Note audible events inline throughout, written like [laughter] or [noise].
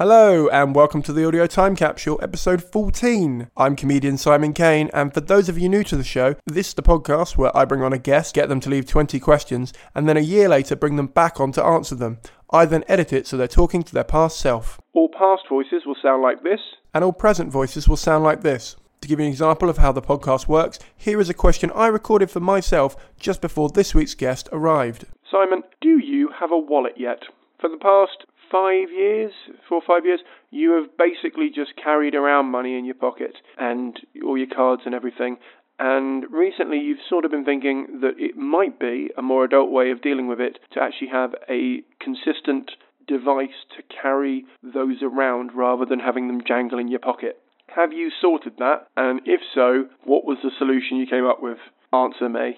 Hello, and welcome to the Audio Time Capsule, episode 14. I'm comedian Simon Caine, and for those of you new to the show, this is the podcast where I bring on a guest, get them to leave 20 questions, and then a year later bring them back on to answer them. I then edit it so they're talking to their past self. All past voices will sound like this, and all present voices will sound like this. To give you an example of how the podcast works, here is a question I recorded for myself just before this week's guest arrived. Simon, do you have a wallet yet? For the past five years, four or five years, you have basically just carried around money in your pocket and all your cards and everything. And recently, you've sort of been thinking that it might be a more adult way of dealing with it to actually have a consistent device to carry those around rather than having them jangle in your pocket. Have you sorted that? And if so, what was the solution you came up with? Answer me.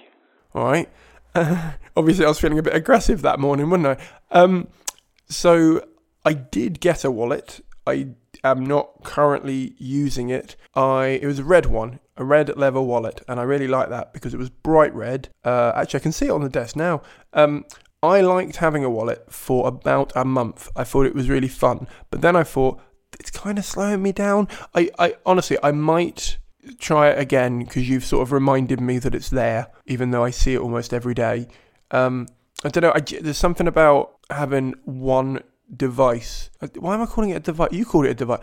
All right. [laughs] obviously, I was feeling a bit aggressive that morning, wasn't I? Um, so I did get a wallet. I am not currently using it. I it was a red one, a red leather wallet, and I really like that because it was bright red. Uh, actually, I can see it on the desk now. Um, I liked having a wallet for about a month. I thought it was really fun, but then I thought it's kind of slowing me down. I, I honestly, I might try it again because you've sort of reminded me that it's there, even though I see it almost every day. Um, I don't know. I, there's something about having one device. Uh, Why am I calling it a device? You called it a device.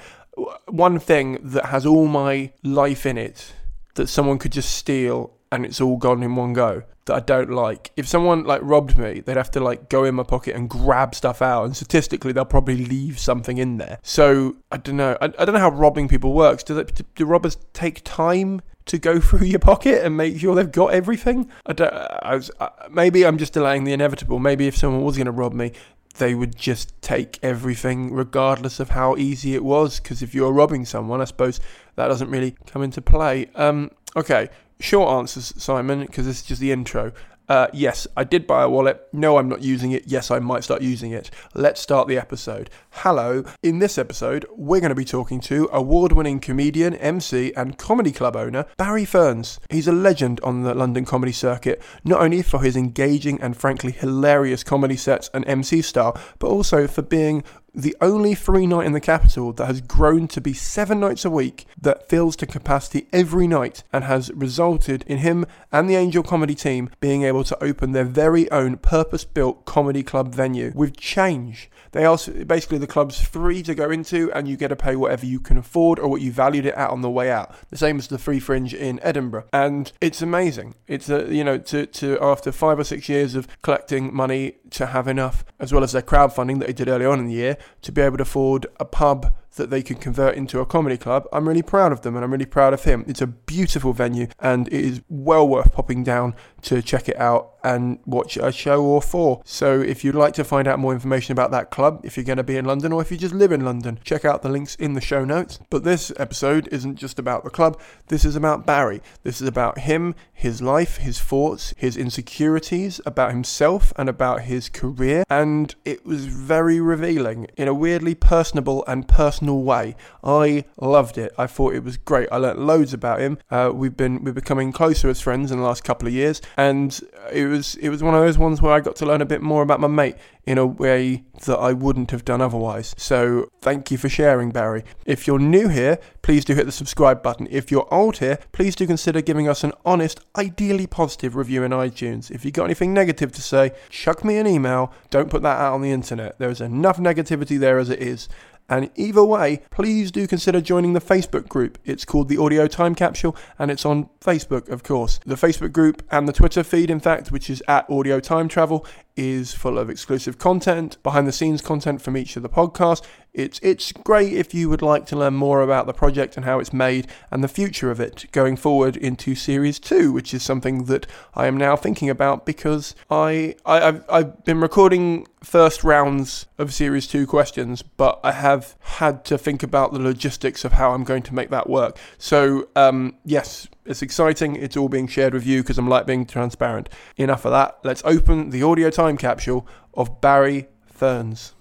One thing that has all my life in it that someone could just steal and it's all gone in one go that I don't like. If someone like robbed me, they'd have to like go in my pocket and grab stuff out, and statistically, they'll probably leave something in there. So I don't know. I, I don't know how robbing people works. Do, they, do, do robbers take time to go [laughs] through your pocket and make sure they've got everything? I don't. I was, maybe I'm just delaying the inevitable. Maybe if someone was going to rob me, they would just take everything regardless of how easy it was. Because if you're robbing someone, I suppose that doesn't really come into play. Um, okay, short answers, Simon, because this is just the intro. Uh, yes, I did buy a wallet. No, I'm not using it. Yes, I might start using it. Let's start the episode. Hello. In this episode, we're going to be talking to award winning comedian, MC, and comedy club owner Barry Ferns. He's a legend on the London comedy circuit, not only for his engaging and frankly hilarious comedy sets and MC style, but also for being the only free night in the capital that has grown to be seven nights a week that fills to capacity every night and has resulted in him and the Angel Comedy team being able to open their very own purpose built comedy club venue with change. They are basically the club's free to go into, and you get to pay whatever you can afford or what you valued it at on the way out. The same as the Free Fringe in Edinburgh, and it's amazing. It's a you know to to after five or six years of collecting money to have enough, as well as their crowdfunding that they did early on in the year, to be able to afford a pub that they could convert into a comedy club. I'm really proud of them and I'm really proud of him. It's a beautiful venue and it is well worth popping down to check it out and watch a show or four. So if you'd like to find out more information about that club, if you're going to be in London or if you just live in London, check out the links in the show notes. But this episode isn't just about the club, this is about Barry. This is about him, his life, his thoughts, his insecurities, about himself and about his career. And it was very revealing in a weirdly personable and personal way. I loved it. I thought it was great. I learnt loads about him. Uh, we've been we're becoming closer as friends in the last couple of years, and it was it was one of those ones where I got to learn a bit more about my mate in a way that I wouldn't have done otherwise. So thank you for sharing, Barry. If you're new here, please do hit the subscribe button. If you're old here, please do consider giving us an honest, ideally positive review in iTunes. If you've got anything negative to say, chuck me an email. Don't put that out on the internet. There's enough negativity there as it is. And either way, please do consider joining the Facebook group. It's called the Audio Time Capsule and it's on Facebook, of course. The Facebook group and the Twitter feed, in fact, which is at Audio Time Travel, is full of exclusive content, behind the scenes content from each of the podcasts. It's it's great if you would like to learn more about the project and how it's made and the future of it going forward into series 2, which is something that I am now thinking about because I, I have I've been recording first rounds of series 2 questions, but I have had to think about the logistics of how I'm going to make that work. So, um, yes, it's exciting. It's all being shared with you because I'm like being transparent. Enough of that. Let's open the audio time capsule of Barry Ferns.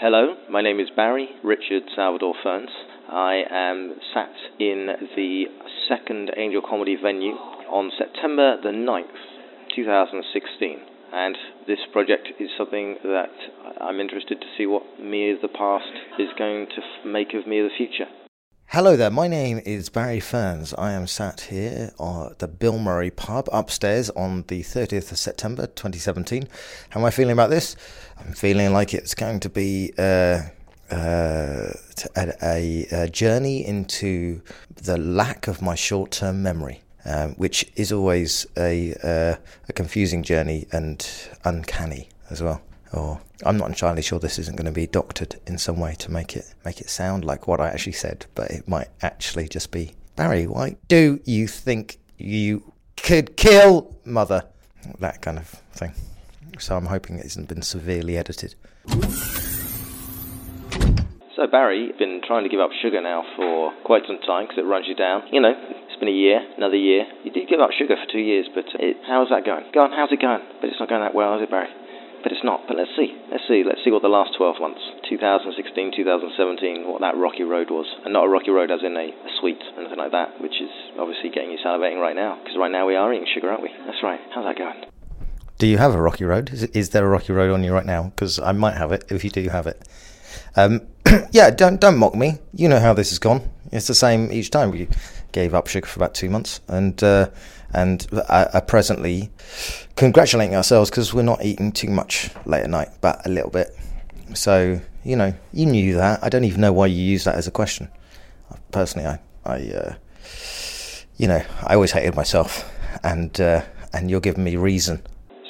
Hello, my name is Barry Richard Salvador Ferns. I am sat in the second Angel Comedy venue on September the 9th, 2016. And this project is something that I'm interested to see what me of the past is going to make of me of the future. Hello there, my name is Barry Ferns. I am sat here at the Bill Murray pub upstairs on the 30th of September 2017. How am I feeling about this? I'm feeling like it's going to be uh, uh, a, a, journey into the lack of my short term memory. Um, which is always a, uh, a confusing journey and uncanny as well or I'm not entirely sure this isn't going to be doctored in some way to make it make it sound like what I actually said, but it might actually just be Barry. Why do you think you could kill mother? That kind of thing. So I'm hoping it hasn't been severely edited. So Barry, you've been trying to give up sugar now for quite some time because it runs you down. You know, it's been a year, another year. You did give up sugar for two years, but uh, it, how's that going? Go on, how's it going? But it's not going that well, is it, Barry? But it's not. But let's see. Let's see. Let's see what the last 12 months, 2016, 2017, what that rocky road was. And not a rocky road as in a, a sweet, anything like that, which is obviously getting you salivating right now. Because right now we are eating sugar, aren't we? That's right. How's that going? Do you have a rocky road? Is, is there a rocky road on you right now? Because I might have it if you do have it. Um, [clears throat] yeah, don't don't mock me. You know how this has gone. It's the same each time. We gave up sugar for about two months, and uh, and are presently congratulating ourselves because we're not eating too much late at night, but a little bit. So you know, you knew that. I don't even know why you use that as a question. Personally, I, I, uh, you know, I always hated myself, and uh, and you're giving me reason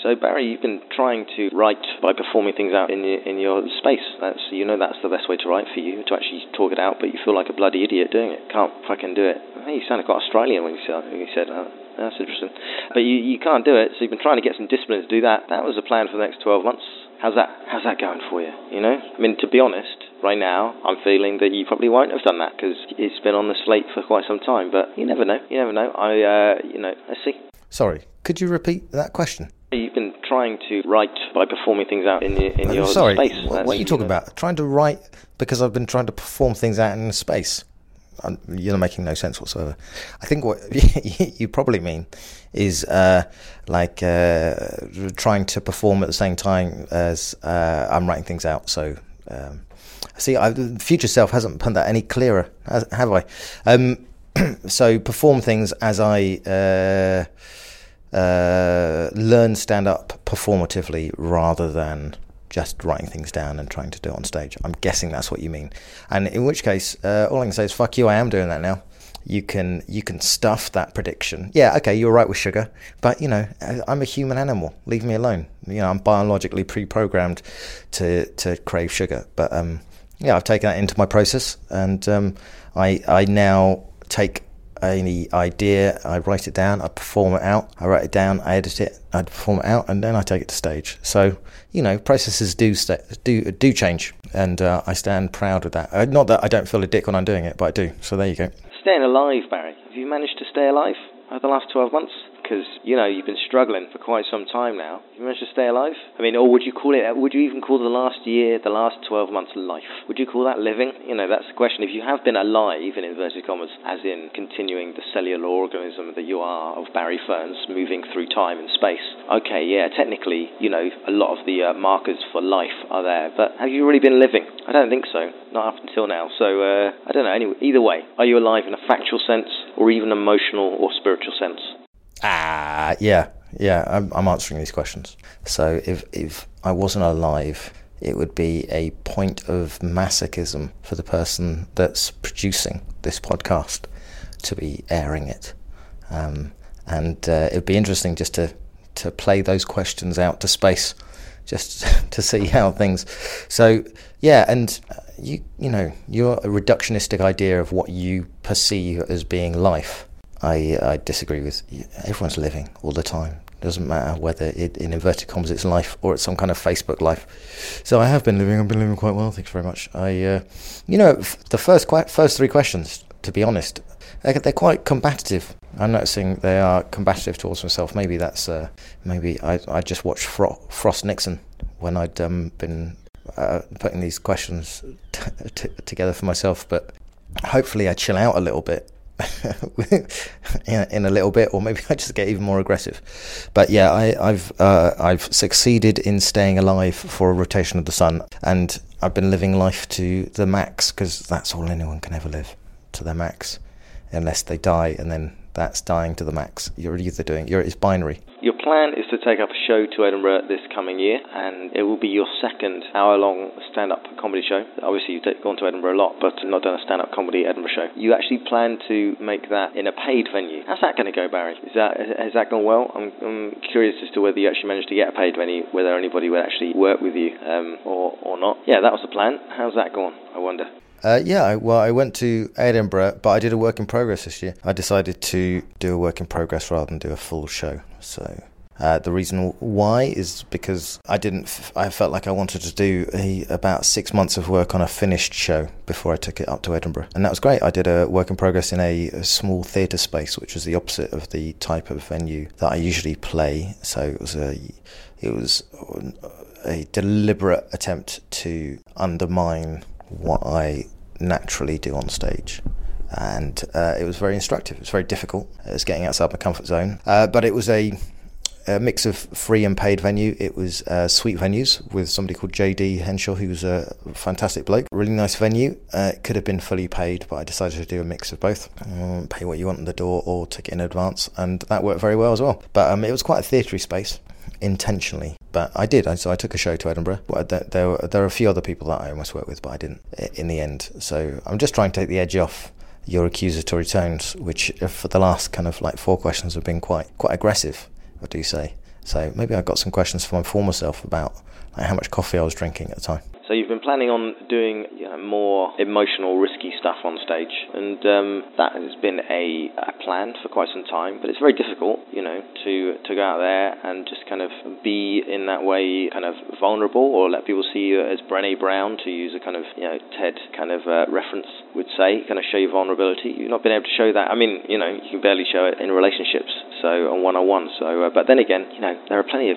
so Barry, you've been trying to write by performing things out in your, in your space. That's you know that's the best way to write for you to actually talk it out, but you feel like a bloody idiot doing it. Can't fucking do it. Hey, you sounded quite Australian when you said when you said that. That's interesting. But you, you can't do it, so you've been trying to get some discipline to do that. That was the plan for the next 12 months. How's that? How's that going for you? You know, I mean, to be honest, right now I'm feeling that you probably won't have done that because it's been on the slate for quite some time. But you never know. You never know. I, uh, you know, let's see. Sorry, could you repeat that question? You've been trying to write by performing things out in your, in your sorry, space. What, what are you talking about? Trying to write because I've been trying to perform things out in space. I'm, you're making no sense whatsoever. I think what [laughs] you probably mean is uh, like uh, trying to perform at the same time as uh, I'm writing things out. So, um, see, I, future self hasn't put that any clearer, have I? Um, [clears throat] so, perform things as I uh, uh, learn stand up performatively rather than just writing things down and trying to do it on stage. I'm guessing that's what you mean. And in which case, uh, all I can say is fuck you. I am doing that now. You can you can stuff that prediction. Yeah, okay, you're right with sugar, but you know I'm a human animal. Leave me alone. You know I'm biologically pre-programmed to to crave sugar. But um, yeah, I've taken that into my process, and um, I I now take any idea, I write it down, I perform it out, I write it down, I edit it, I perform it out, and then I take it to stage. So you know, processes do st- do do change, and uh, I stand proud of that. Uh, not that I don't feel a dick when I'm doing it, but I do. So there you go. Staying alive, Barry. Have you managed to stay alive over the last 12 months? Because, you know, you've been struggling for quite some time now. You managed to stay alive? I mean, or would you call it, would you even call the last year, the last 12 months life? Would you call that living? You know, that's the question. If you have been alive, in inverted commas, as in continuing the cellular organism that you are of Barry Ferns, moving through time and space, okay, yeah, technically, you know, a lot of the uh, markers for life are there. But have you really been living? I don't think so. Not up until now. So, uh, I don't know. Anyway, either way, are you alive in a factual sense or even emotional or spiritual sense? Ah, yeah, yeah. I'm, I'm answering these questions. So if if I wasn't alive, it would be a point of masochism for the person that's producing this podcast to be airing it, um, and uh, it'd be interesting just to to play those questions out to space, just [laughs] to see how things. So yeah, and uh, you you know your reductionistic idea of what you perceive as being life I, I disagree with everyone's living all the time. Doesn't matter whether it, in inverted commas it's life or it's some kind of Facebook life. So I have been living. I've been living quite well. Thanks very much. I, uh, you know, the first first three questions, to be honest, they're, they're, quite combative. I'm noticing they are combative towards myself. Maybe that's uh, maybe I, I just watched Fro- Frost Nixon when I'd um, been uh, putting these questions t- t- together for myself. But hopefully I chill out a little bit [laughs] in, a little bit, or maybe [laughs] I just get even more aggressive. But yeah, I, have uh, I've succeeded in staying alive for a rotation of the sun, and I've been living life to the max because that's all anyone can ever live to their max, unless they die, and then that's dying to the max. You're either doing you're, it's binary. Your plan is to take up a show to Edinburgh this coming year, and it will be your second hour-long stand-up comedy show. Obviously, you've gone to Edinburgh a lot, but not done a stand-up comedy Edinburgh show. You actually plan to make that in a paid venue. How's that going to go, Barry? Is that has that gone well? I'm, I'm curious as to whether you actually managed to get a paid venue, whether anybody would actually work with you, um, or or not. Yeah, that was the plan. How's that gone? I wonder. Uh, yeah, well, I went to Edinburgh, but I did a work in progress this year. I decided to do a work in progress rather than do a full show. So uh, the reason why is because I didn't. F- I felt like I wanted to do a, about six months of work on a finished show before I took it up to Edinburgh, and that was great. I did a work in progress in a, a small theatre space, which was the opposite of the type of venue that I usually play. So it was a, it was a deliberate attempt to undermine what I naturally do on stage. And uh, it was very instructive. It was very difficult. It was getting outside my comfort zone. Uh, but it was a, a, mix of free and paid venue. It was uh, Sweet Venues with somebody called JD Henshaw, who was a fantastic bloke. Really nice venue. Uh, it could have been fully paid, but I decided to do a mix of both. Um, pay what you want in the door or take it in advance. And that worked very well as well. But um, it was quite a theatre space intentionally, but I did. So I took a show to Edinburgh. There, there, were, there are a few other people that I almost worked with, but I didn't in the end. So I'm just trying to take the edge off your accusatory tones, which for the last kind of like four questions have been quite quite aggressive. I do say. So maybe I got some questions for my former self about like how much coffee I was drinking at the time. So you've been planning on doing you know, more emotional, risky stuff on stage, and um, that has been a, a, plan for quite some time. But it's very difficult, you know, to to go out there and just kind of be in that way, kind of vulnerable, or let people see you as Brené Brown, to use a kind of you know TED kind of uh, reference would say, kind of show your vulnerability. You've not been able to show that. I mean, you know, you can barely show it in relationships, so on one on one. So, uh, but then again, you know, there are plenty of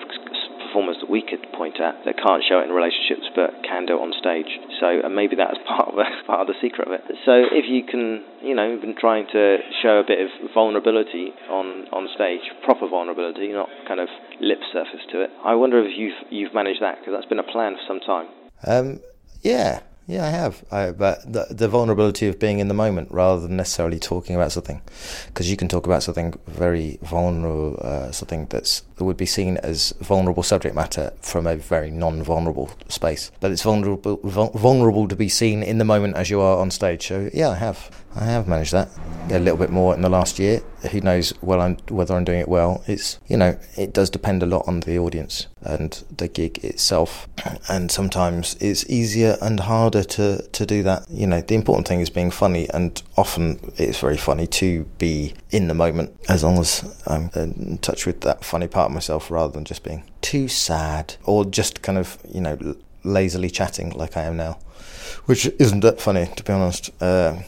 performers that we could point at that can't show it in relationships but can do it on stage. So and maybe that's [laughs] part of the, part of the secret of it. So if you can, you know, been trying to show a bit of vulnerability on on stage, proper vulnerability, not kind of lip surface to it. I wonder if you've you've managed that because that's been a plan for some time. Um, yeah, yeah, I have. I, but the, the vulnerability of being in the moment rather than necessarily talking about something, because you can talk about something very vulnerable, uh, something that's that would be seen as vulnerable subject matter from a very non-vulnerable space. But it's vulnerable, vulnerable to be seen in the moment as you are on stage. So yeah, I have. I have managed that a little bit more in the last year. Who knows I'm, whether I'm doing it well? It's you know it does depend a lot on the audience and the gig itself, [clears throat] and sometimes it's easier and harder to to do that. You know the important thing is being funny, and often it's very funny to be in the moment as long as I'm in touch with that funny part of myself rather than just being too sad or just kind of you know lazily chatting like I am now, which isn't that funny to be honest. Uh,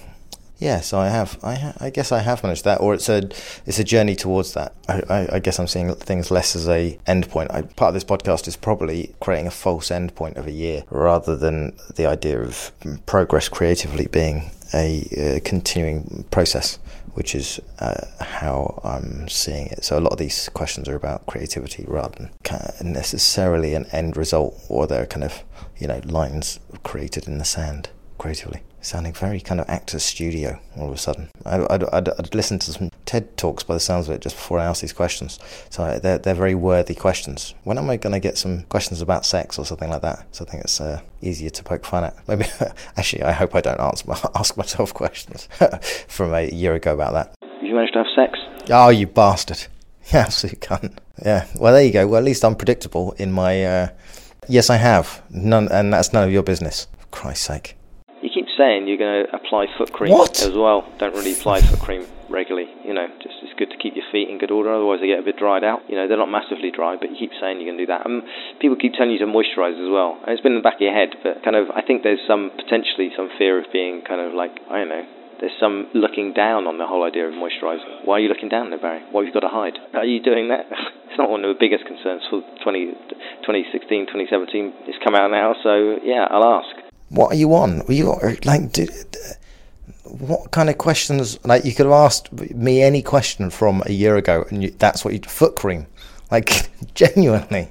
yeah, so I have. I, ha- I guess I have managed that, or it's a it's a journey towards that. I, I, I guess I'm seeing things less as a endpoint. Part of this podcast is probably creating a false endpoint of a year, rather than the idea of progress creatively being a uh, continuing process, which is uh, how I'm seeing it. So a lot of these questions are about creativity rather than necessarily an end result, or they're kind of you know lines created in the sand creatively sounding very kind of actor's studio all of a sudden. I, I'd listened to some TED talks by the sounds of it just before I asked these questions. So they're, they're very worthy questions. When am I going to get some questions about sex or something like that? So I think it's uh, easier to poke fun at. Maybe, [laughs] actually, I hope I don't ask, [laughs] ask myself questions [laughs] from a year ago about that. You managed to have sex? Oh, you bastard. Yeah, absolute cunt. Yeah. Well, there you go. Well, at least I'm predictable in my. Uh, yes, I have. None, and that's none of your business. For Christ's sake saying you're going to apply foot cream what? as well. Don't really apply foot cream regularly. You know, just it's good to keep your feet in good order. Otherwise, they get a bit dried out. You know, they're not massively dry, but you keep saying you're going to do that. And people keep telling you to moisturise as well. And it's been in the back of your head, but kind of, I think there's some potentially some fear of being kind of like I don't know. There's some looking down on the whole idea of moisturising. Why are you looking down there, Barry? What have you got to hide? Are you doing that? [laughs] it's not one of the biggest concerns for 20, 2016, 2017. It's come out now, so yeah, I'll ask what are you on? Were you like, did, what kind of questions? Like, you could have asked me any question from a year ago, and you, that's what you foot cream. Like, [laughs] genuinely,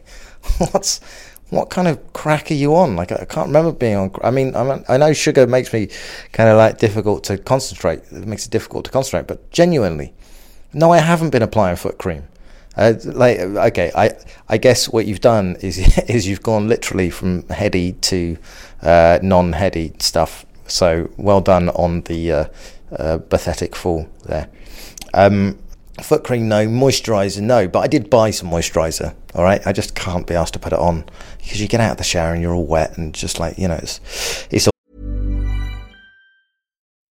what's what kind of crack are you on? Like, I can't remember being on. I mean, I'm, i know sugar makes me kind of like difficult to concentrate. It makes it difficult to concentrate, but genuinely, no, I haven't been applying foot cream. Uh, like okay, I I guess what you've done is [laughs] is you've gone literally from heady to uh, non-heady stuff. So well done on the uh, uh, pathetic fall there. Um, foot cream, no. Moisturizer, no. But I did buy some moisturizer. All right, I just can't be asked to put it on because you get out of the shower and you're all wet and just like you know, it's it's. All-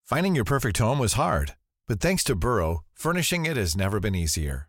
Finding your perfect home was hard, but thanks to Burrow, furnishing it has never been easier.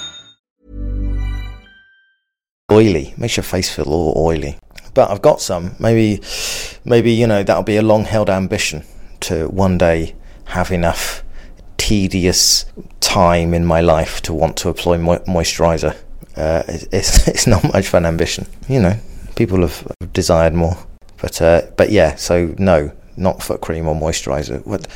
Oily. Makes your face feel all oily. But I've got some. Maybe maybe, you know, that'll be a long held ambition to one day have enough tedious time in my life to want to apply mo- moisturizer. Uh, it's [laughs] it's not much of an ambition, you know. People have desired more, but uh, but yeah. So no, not foot cream or moisturizer. What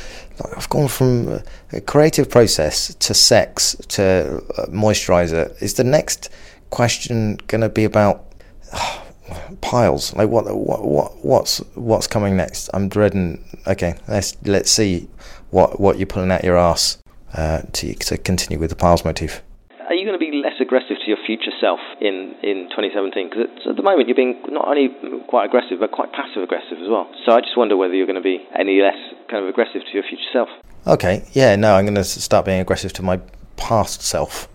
I've gone from a creative process to sex to uh, moisturizer. Is the next question going to be about? Oh, [sighs] piles like what what what what's what's coming next i'm dreading okay let's let's see what what you're pulling out your ass uh, to to continue with the piles motif are you going to be less aggressive to your future self in, in 2017? Because at the moment you're being not only quite aggressive, but quite passive aggressive as well. So I just wonder whether you're going to be any less kind of aggressive to your future self. Okay, yeah, no, I'm going to start being aggressive to my past self.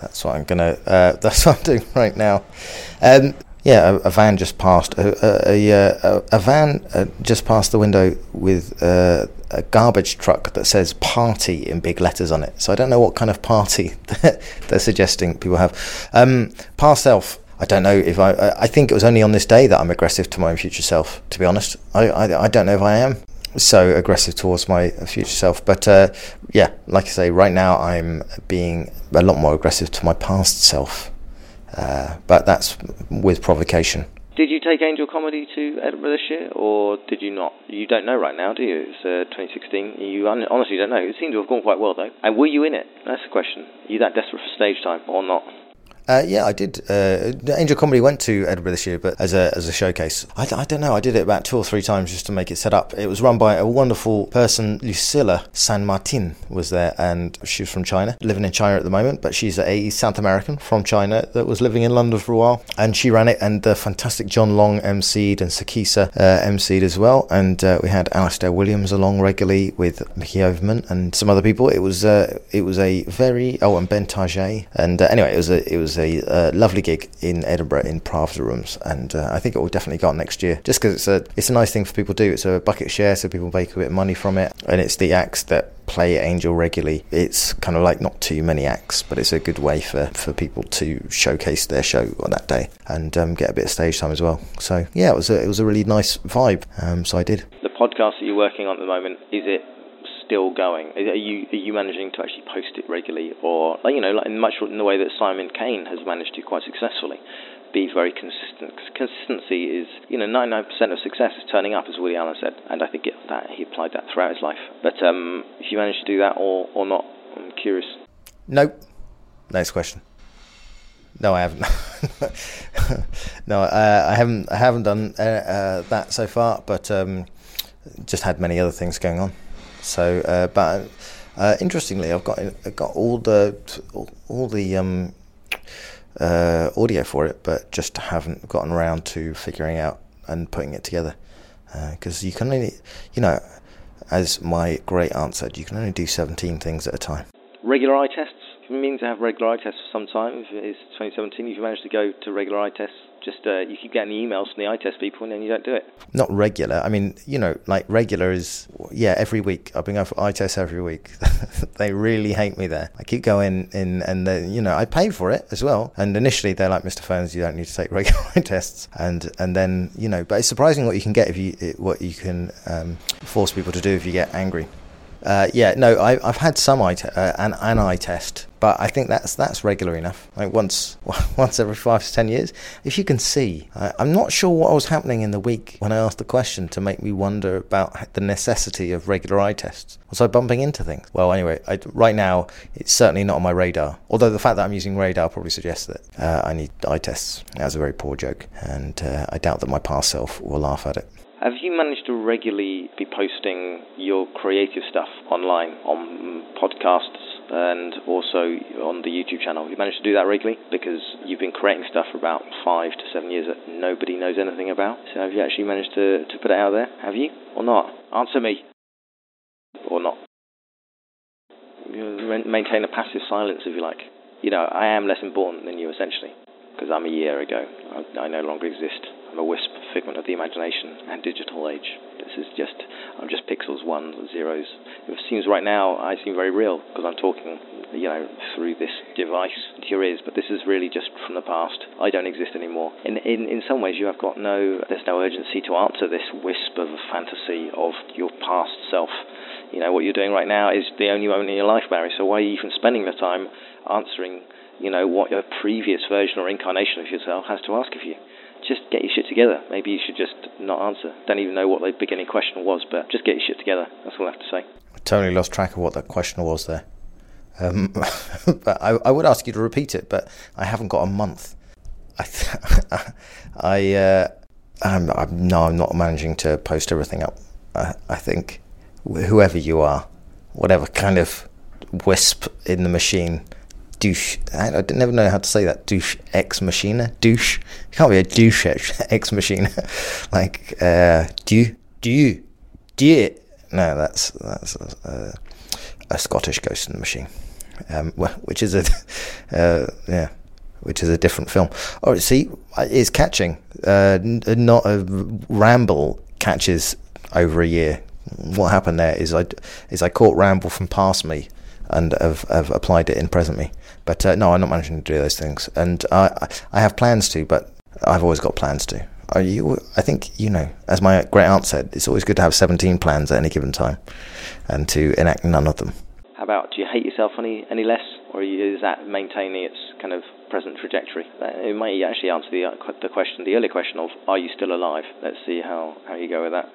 That's what I'm to. Uh, [laughs] that's what I'm doing right now. Um, yeah, a, a, van just passed. A, a, a, a van uh, just passed the window with uh, a garbage truck that says "party" in big letters on it. So I don't know what kind of party [laughs] they're suggesting people have. Um, past self. I don't know if I. I think it was only on this day that I'm aggressive to my own future self. To be honest, I I, I don't know if I am so aggressive towards my future self. But uh, yeah, like I say, right now I'm being a lot more aggressive to my past self. Uh, but that's with provocation. Did you take Angel Comedy to Edinburgh this year, or did you not? You don't know right now, do you? It's uh, 2016. You un- honestly don't know. It seemed to have gone quite well, though. And were you in it? That's the question. Are you that desperate for stage time, or not? Uh, yeah, I did. Uh, Angel Comedy went to Edinburgh this year, but as a as a showcase. I, I, don't know. I did it about two or three times just to make it set up. It was run by a wonderful person, Lucilla San Martin was there, and she was from China, living in China at the moment, but she's a South American from China that was living in London for a while, and she ran it. And the fantastic John Long emceed and Sikisa uh, emceed as well, and uh, we had Alistair Williams along regularly with Mickey Overman and some other people. It was uh, it was a very oh and Ben Target, and uh, anyway, it was a it was a lovely gig in Edinburgh in Pravda Rooms, and uh, I think it will definitely go on next year. Just because it's a it's a nice thing for people to do. It's a bucket share, so people make a bit of money from it, and it's the acts that play Angel regularly. It's kind of like not too many acts, but it's a good way for, for people to showcase their show on that day and um, get a bit of stage time as well. So yeah, it was a, it was a really nice vibe. Um, so I did. The podcast that you're working on at the moment is it still going? Are you are you managing to actually post it regularly, or you know, like in much in the way that Simon Caine has managed to quite successfully? Be very consistent. Consistency is, you know, 99% of success is turning up, as Woody Allen said, and I think it, that he applied that throughout his life. But um, if you manage to do that or or not, I'm curious. Nope. Next question. No, I haven't. [laughs] no, uh, I haven't. I haven't done uh, uh, that so far, but um, just had many other things going on. So, uh, but uh, interestingly, I've got I've got all the all, the um, uh, audio for it, but just haven't gotten around to figuring out and putting it together. Because uh, you can only, you know, as my great aunt said, you can only do 17 things at a time. Regular eye tests? You mean to have regular eye tests for some time? If it's 2017, if you manage to go to regular eye tests just uh, you keep getting emails from the eye test people and then you don't do it. Not regular. I mean, you know, like regular is yeah, every week. I've been going for eye tests every week. [laughs] they really hate me there. I keep going in, and they, you know, I pay for it as well. And initially they're like, Mr. Phones, you don't need to take [laughs] regular eye tests. And and then you know, but it's surprising what you can get if you what you can um, force people to do if you get angry. Uh, yeah, no, I, have had some eye te- uh, an, an eye test, but I think that's that's regular enough. Like once [laughs] once every five to ten years. If you can see, I, am not sure what was happening in the week when I asked the question to make me wonder about the necessity of regular eye tests. Was I bumping into things? Well, anyway, I, right now it's certainly not on my radar. Although the fact that I'm using radar probably suggests that uh, I need eye tests. That's a very poor joke, and uh, I doubt that my past self will laugh at it. Have you managed to regularly be posting your creative stuff online on podcasts and also on the YouTube channel? You managed to do that regularly? Because you've been creating stuff for about five to seven years that nobody knows anything about. So have you actually managed to, to put it out there? Have you? Or not? Answer me. Or not? You maintain a passive silence if you like. You know, I am less important than you essentially because I'm a year ago. I, I no longer exist. I'm a wisp, figment of the imagination and digital age. This is just, I'm just pixels, ones, zeros. It seems right now I seem very real because I'm talking, you know, through this device to your ears, but this is really just from the past. I don't exist anymore. In, in, in some ways, you have got no, there's no urgency to answer this wisp of a fantasy of your past self. You know, what you're doing right now is the only moment in your life, Barry, so why are you even spending the time answering, you know, what your previous version or incarnation of yourself has to ask of you? Just get your shit together. Maybe you should just not answer. Don't even know what the beginning question was, but just get your shit together. That's all I have to say. I totally lost track of what that question was there. Um, [laughs] but I, I, would ask you to repeat it, but I haven't got a month. I, th- [laughs] I, uh, I'm, I'm, no, I'm not managing to post everything up. I, I think whoever you are, whatever kind of wisp in the machine douche. I, I never know how to say that. Douche ex machina. Douche. It can't be a douche ex [laughs] machina. [laughs] like uh, do do do. No, that's that's a, a, Scottish Ghost in the Machine, um, which is a [laughs] uh, yeah, which is a different film. Oh, see, it's catching. Uh, not a ramble catches over a year. What happened there is I is I caught Ramble from past me and have, have applied it in present me. But uh, no, I'm not managing to do those things, and I I have plans to, but I've always got plans to. Are you? I think you know, as my great aunt said, it's always good to have 17 plans at any given time, and to enact none of them. How about do you hate yourself any any less, or is that maintaining its kind of present trajectory? It might actually answer the uh, the question, the earlier question of are you still alive? Let's see how how you go with that.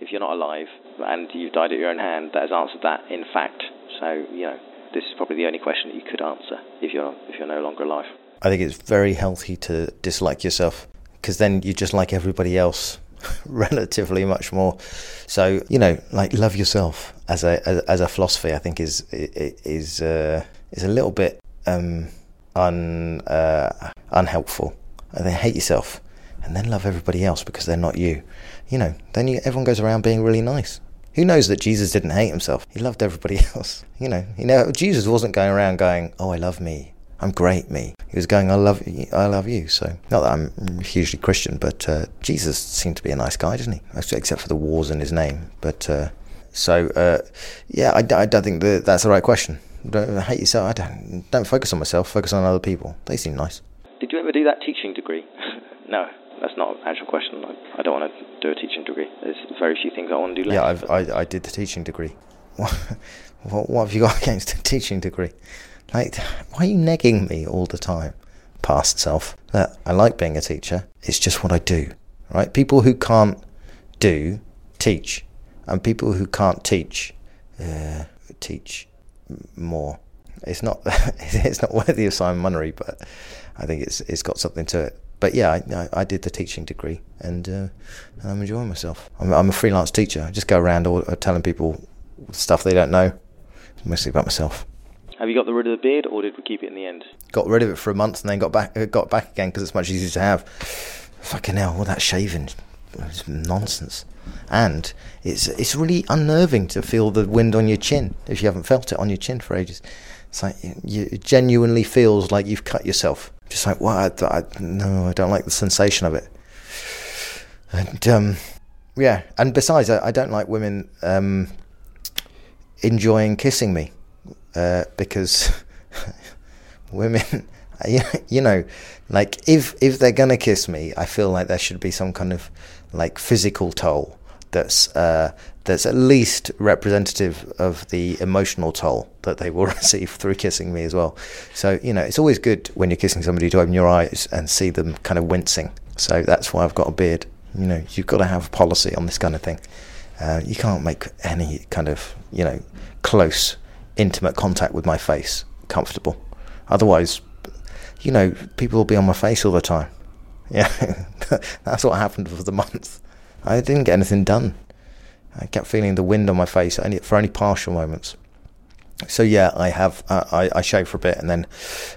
If you're not alive and you've died at your own hand, that has answered that in fact. So you know, this is probably the only question that you could answer if you're if you're no longer alive. I think it's very healthy to dislike yourself because then you just like everybody else [laughs] relatively much more. So you know, like love yourself as a as, as a philosophy. I think is is uh, is a little bit um, un uh, unhelpful. And then hate yourself, and then love everybody else because they're not you. You know, then you, everyone goes around being really nice. Who knows that Jesus didn't hate himself? He loved everybody [laughs] else. You know, you know, Jesus wasn't going around going, "Oh, I love me. I'm great, me." He was going, "I love you. I love you." So, not that I'm hugely Christian, but uh, Jesus seemed to be a nice guy, didn't he? Except for the wars in his name. But uh, so, uh, yeah, I, I, don't think that that's the right question. Don't hate yourself. I don't. Don't focus on myself. Focus on other people. They seem nice. Did you ever do that teaching degree? [laughs] no that's not an actual question. I, I, don't want to do a teaching degree. There's very few things I want to do. Left, yeah, i I I did the teaching degree. [laughs] What, what, what have you got [laughs] against a teaching degree? Like, why are you negging me all the time? Past self. That I like being a teacher. It's just what I do. Right? People who can't do teach, and people who can't teach uh, teach more. It's not [laughs] it's not worthy of Simon Munnery, but I think it's it's got something to it but yeah, I, I, did the teaching degree, and, uh, and I'm enjoying myself. I'm, I'm, a freelance teacher. I just go around all, uh, telling people stuff they don't know, mostly about myself. Have you got rid of the beard, or did we keep it in the end? Got rid of it for a month, and then got back uh, got back again because it's much easier to have. Fucking hell, all that shaving, it's nonsense. And it's it's really unnerving to feel the wind on your chin if you haven't felt it on your chin for ages. It's like you, it genuinely feels like you've cut yourself just like what? I, I, no, I don't like the sensation of it. And um, yeah, and besides, I, I don't like women um, enjoying kissing me uh, because [laughs] women, [laughs] you know, like if if they're gonna kiss me, I feel like there should be some kind of like physical toll that's uh, that's at least representative of the emotional toll that they will [laughs] receive through kissing me as well. So you know, it's always good when you're kissing somebody to open your eyes and see them kind of wincing. So that's why I've got a beard. You know, you've got to have a policy on this kind of thing. Uh, you can't make any kind of you know close, intimate contact with my face comfortable. Otherwise, you know, people will be on my face all the time. [laughs] Yeah, [laughs] that's what happened for the month. I didn't get anything done. I kept feeling the wind on my face only for only partial moments. So yeah, I have uh, I, I shaved for a bit and then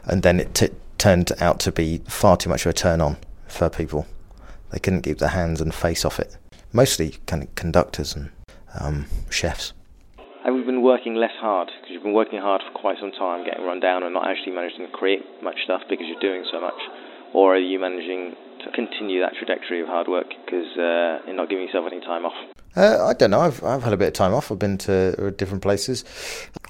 and then it t- turned out to be far too much of a turn on for people. They couldn't keep their hands and face off it. Mostly kind of conductors and um, chefs. Have you been working less hard? Because you've been working hard for quite some time, getting run down and not actually managing to create much stuff because you're doing so much. Or are you managing continue that trajectory of hard work because uh, you're not giving yourself any time off? Uh, I don't know. I've I've had a bit of time off. I've been to different places.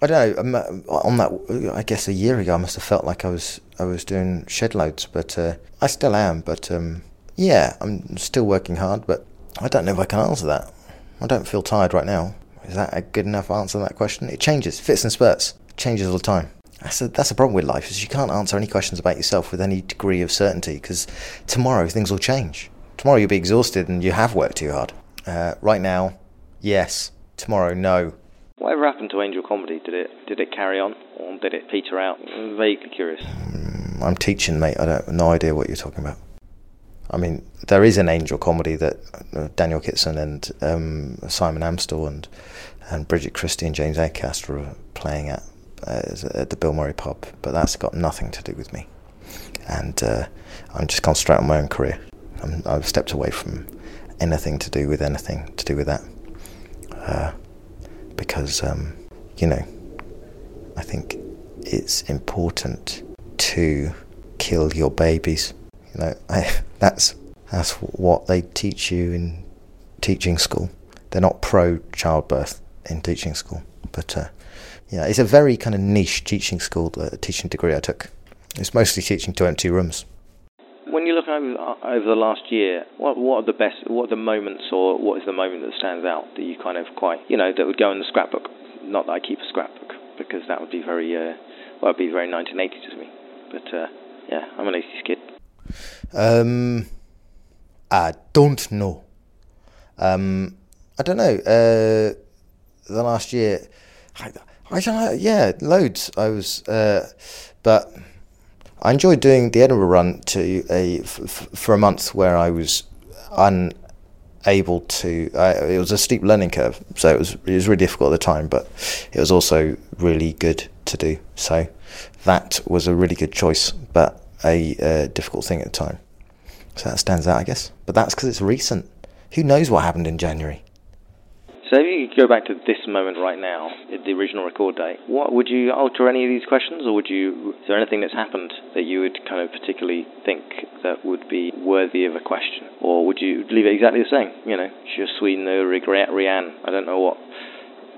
I don't know. Um, on that, I guess a year ago, I must have felt like I was I was doing shed loads, but uh, I still am. But um, yeah, I'm still working hard. But I don't know if I can answer that. I don't feel tired right now. Is that a good enough answer to that question? It changes, fits and spurts, changes all the time. That's a, that's a problem with life is you can't answer any questions about yourself with any degree of certainty because tomorrow things will change. Tomorrow you'll be exhausted and you have worked too hard. Uh, right now, yes. Tomorrow, no. Whatever happened to Angel Comedy? Did it did it carry on or did it peter out? I'm vaguely curious. Mm, I'm teaching, mate. I don't no idea what you're talking about. I mean, there is an Angel Comedy that uh, Daniel Kitson and um, Simon Amstell and and Bridget Christie and James Acaster are playing at at the Bill Murray pub, but that's got nothing to do with me. And uh, I'm just concentrating on my own career. i have stepped away from anything to do with anything to do with that. Uh, because, um, you know, I think it's important to kill your babies. You know, I, [laughs] that's that's what they teach you in teaching school. They're not pro childbirth in teaching school, but uh, Yeah, it's a very kind of niche teaching school, uh, teaching degree I took. It's mostly teaching to empty rooms. When you look over over the last year, what what are the best? What are the moments, or what is the moment that stands out that you kind of quite, you know, that would go in the scrapbook? Not that I keep a scrapbook because that would be very, uh, well, it'd be very 1980s to me. But uh, yeah, I'm an 80s kid. Um, I don't know. Um, I don't know. Uh, the last year, I, I. Yeah, loads. I was, uh, but I enjoyed doing the Edinburgh run to a f- f- for a month where I was unable to. I, it was a steep learning curve, so it was it was really difficult at the time, but it was also really good to do. So that was a really good choice, but a uh, difficult thing at the time. So that stands out, I guess. But that's because it's recent. Who knows what happened in January? So if you could go back to this moment right now, the original record date, what would you alter any of these questions, or would you? Is there anything that's happened that you would kind of particularly think that would be worthy of a question, or would you leave it exactly the same? You know, je suis ne regret rien. I don't know what.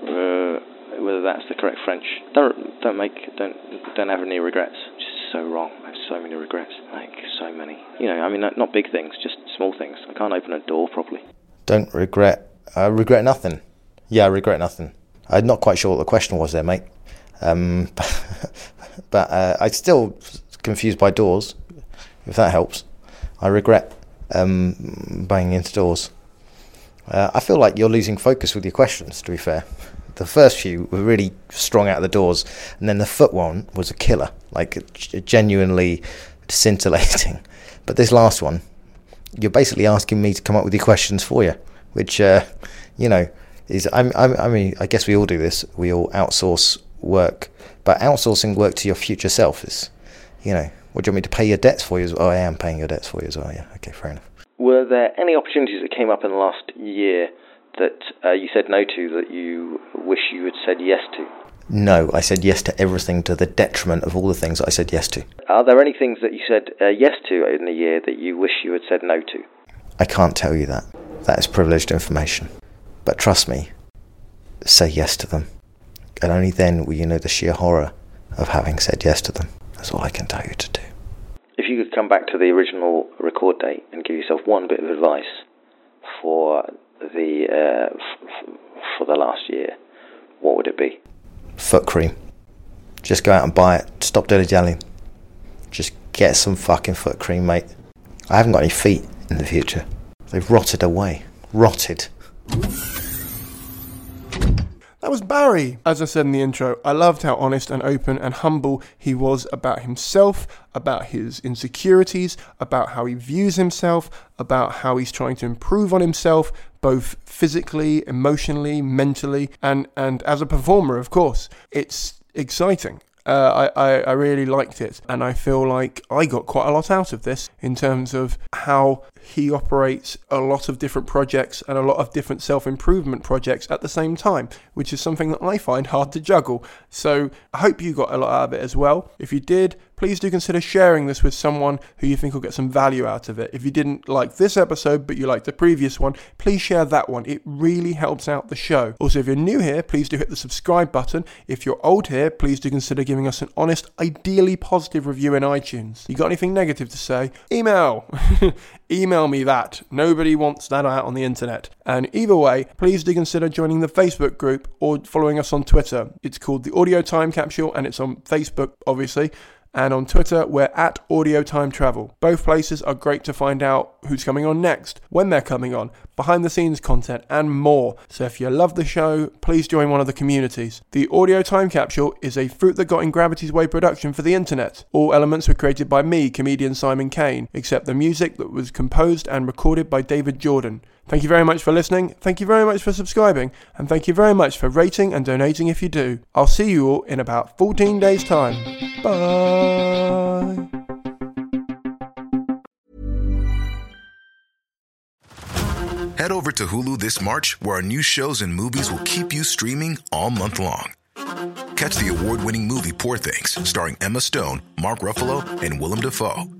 Uh, whether that's the correct French. Don't don't make don't don't have any regrets. Just so wrong. I have so many regrets. Like so many. You know, I mean, not, not big things, just small things. I can't open a door properly. Don't regret. I regret nothing. Yeah, I regret nothing. I'm not quite sure what the question was there, mate. Um, [laughs] but uh, I'm still confused by doors. If that helps, I regret um, banging into doors. Uh, I feel like you're losing focus with your questions. To be fair, the first few were really strong out of the doors, and then the foot one was a killer, like genuinely scintillating. [laughs] But this last one, you're basically asking me to come up with your questions for you, which uh, you know is I'm, I'm, I mean I guess we all do this. We all outsource work, but outsourcing work to your future self is, you know, what do you want me to pay your debts for you? As well? Oh, I am paying your debts for you as well. Yeah, okay, fair enough. Were there any opportunities that came up in the last year that uh, you said no to that you wish you had said yes to? No, I said yes to everything to the detriment of all the things that I said yes to. Are there any things that you said uh, yes to in the year that you wish you had said no to? I can't tell you that. That is privileged information. But trust me, say yes to them. And only then will you know the sheer horror of having said yes to them. That's all I can tell you to do. If you could come back to the original record date and give yourself one bit of advice for the uh, f- for the last year, what would it be? Foot cream. Just go out and buy it. Stop dilly dallying. Just get some fucking foot cream, mate. I haven't got any feet in the future. They've rotted away. Rotted. That was Barry. As I said in the intro, I loved how honest and open and humble he was about himself, about his insecurities, about how he views himself, about how he's trying to improve on himself, both physically, emotionally, mentally, and, and as a performer, of course. It's exciting. Uh, I, I, I really liked it, and I feel like I got quite a lot out of this in terms of how he operates a lot of different projects and a lot of different self improvement projects at the same time, which is something that I find [laughs] hard to juggle. So I hope you got a lot out of it as well. If you did, please do consider sharing this with someone who you think will get some value out of it. If you didn't like this episode but you liked the previous one, please share that one. It really helps out the show. Also, if you're new here, please do hit the subscribe button. If you're old here, please do consider giving us an honest, ideally positive review in iTunes. You got anything negative to say? Email. [laughs] Email me that. Nobody wants that out on the internet. And either way, please do consider joining the Facebook group or following us on Twitter. It's called the Audio Time Capsule and it's on Facebook, obviously and on Twitter we're at Audio Time Travel. Both places are great to find out who's coming on next, when they're coming on, behind the scenes content, and more. So if you love the show, please join one of the communities. The Audio Time Capsule is a Fruit That Got in Gravity's Way production for the internet. All elements were created by me, comedian Simon Caine, except the music that was composed and recorded by David Jordan. Thank you very much for listening, thank you very much for subscribing, and thank you very much for rating and donating if you do. I'll see you all in about 14 days' time. Bye. Head over to Hulu this March, where our new shows and movies will keep you streaming all month long. Catch the award winning movie Poor Things, starring Emma Stone, Mark Ruffalo, and Willem Dafoe.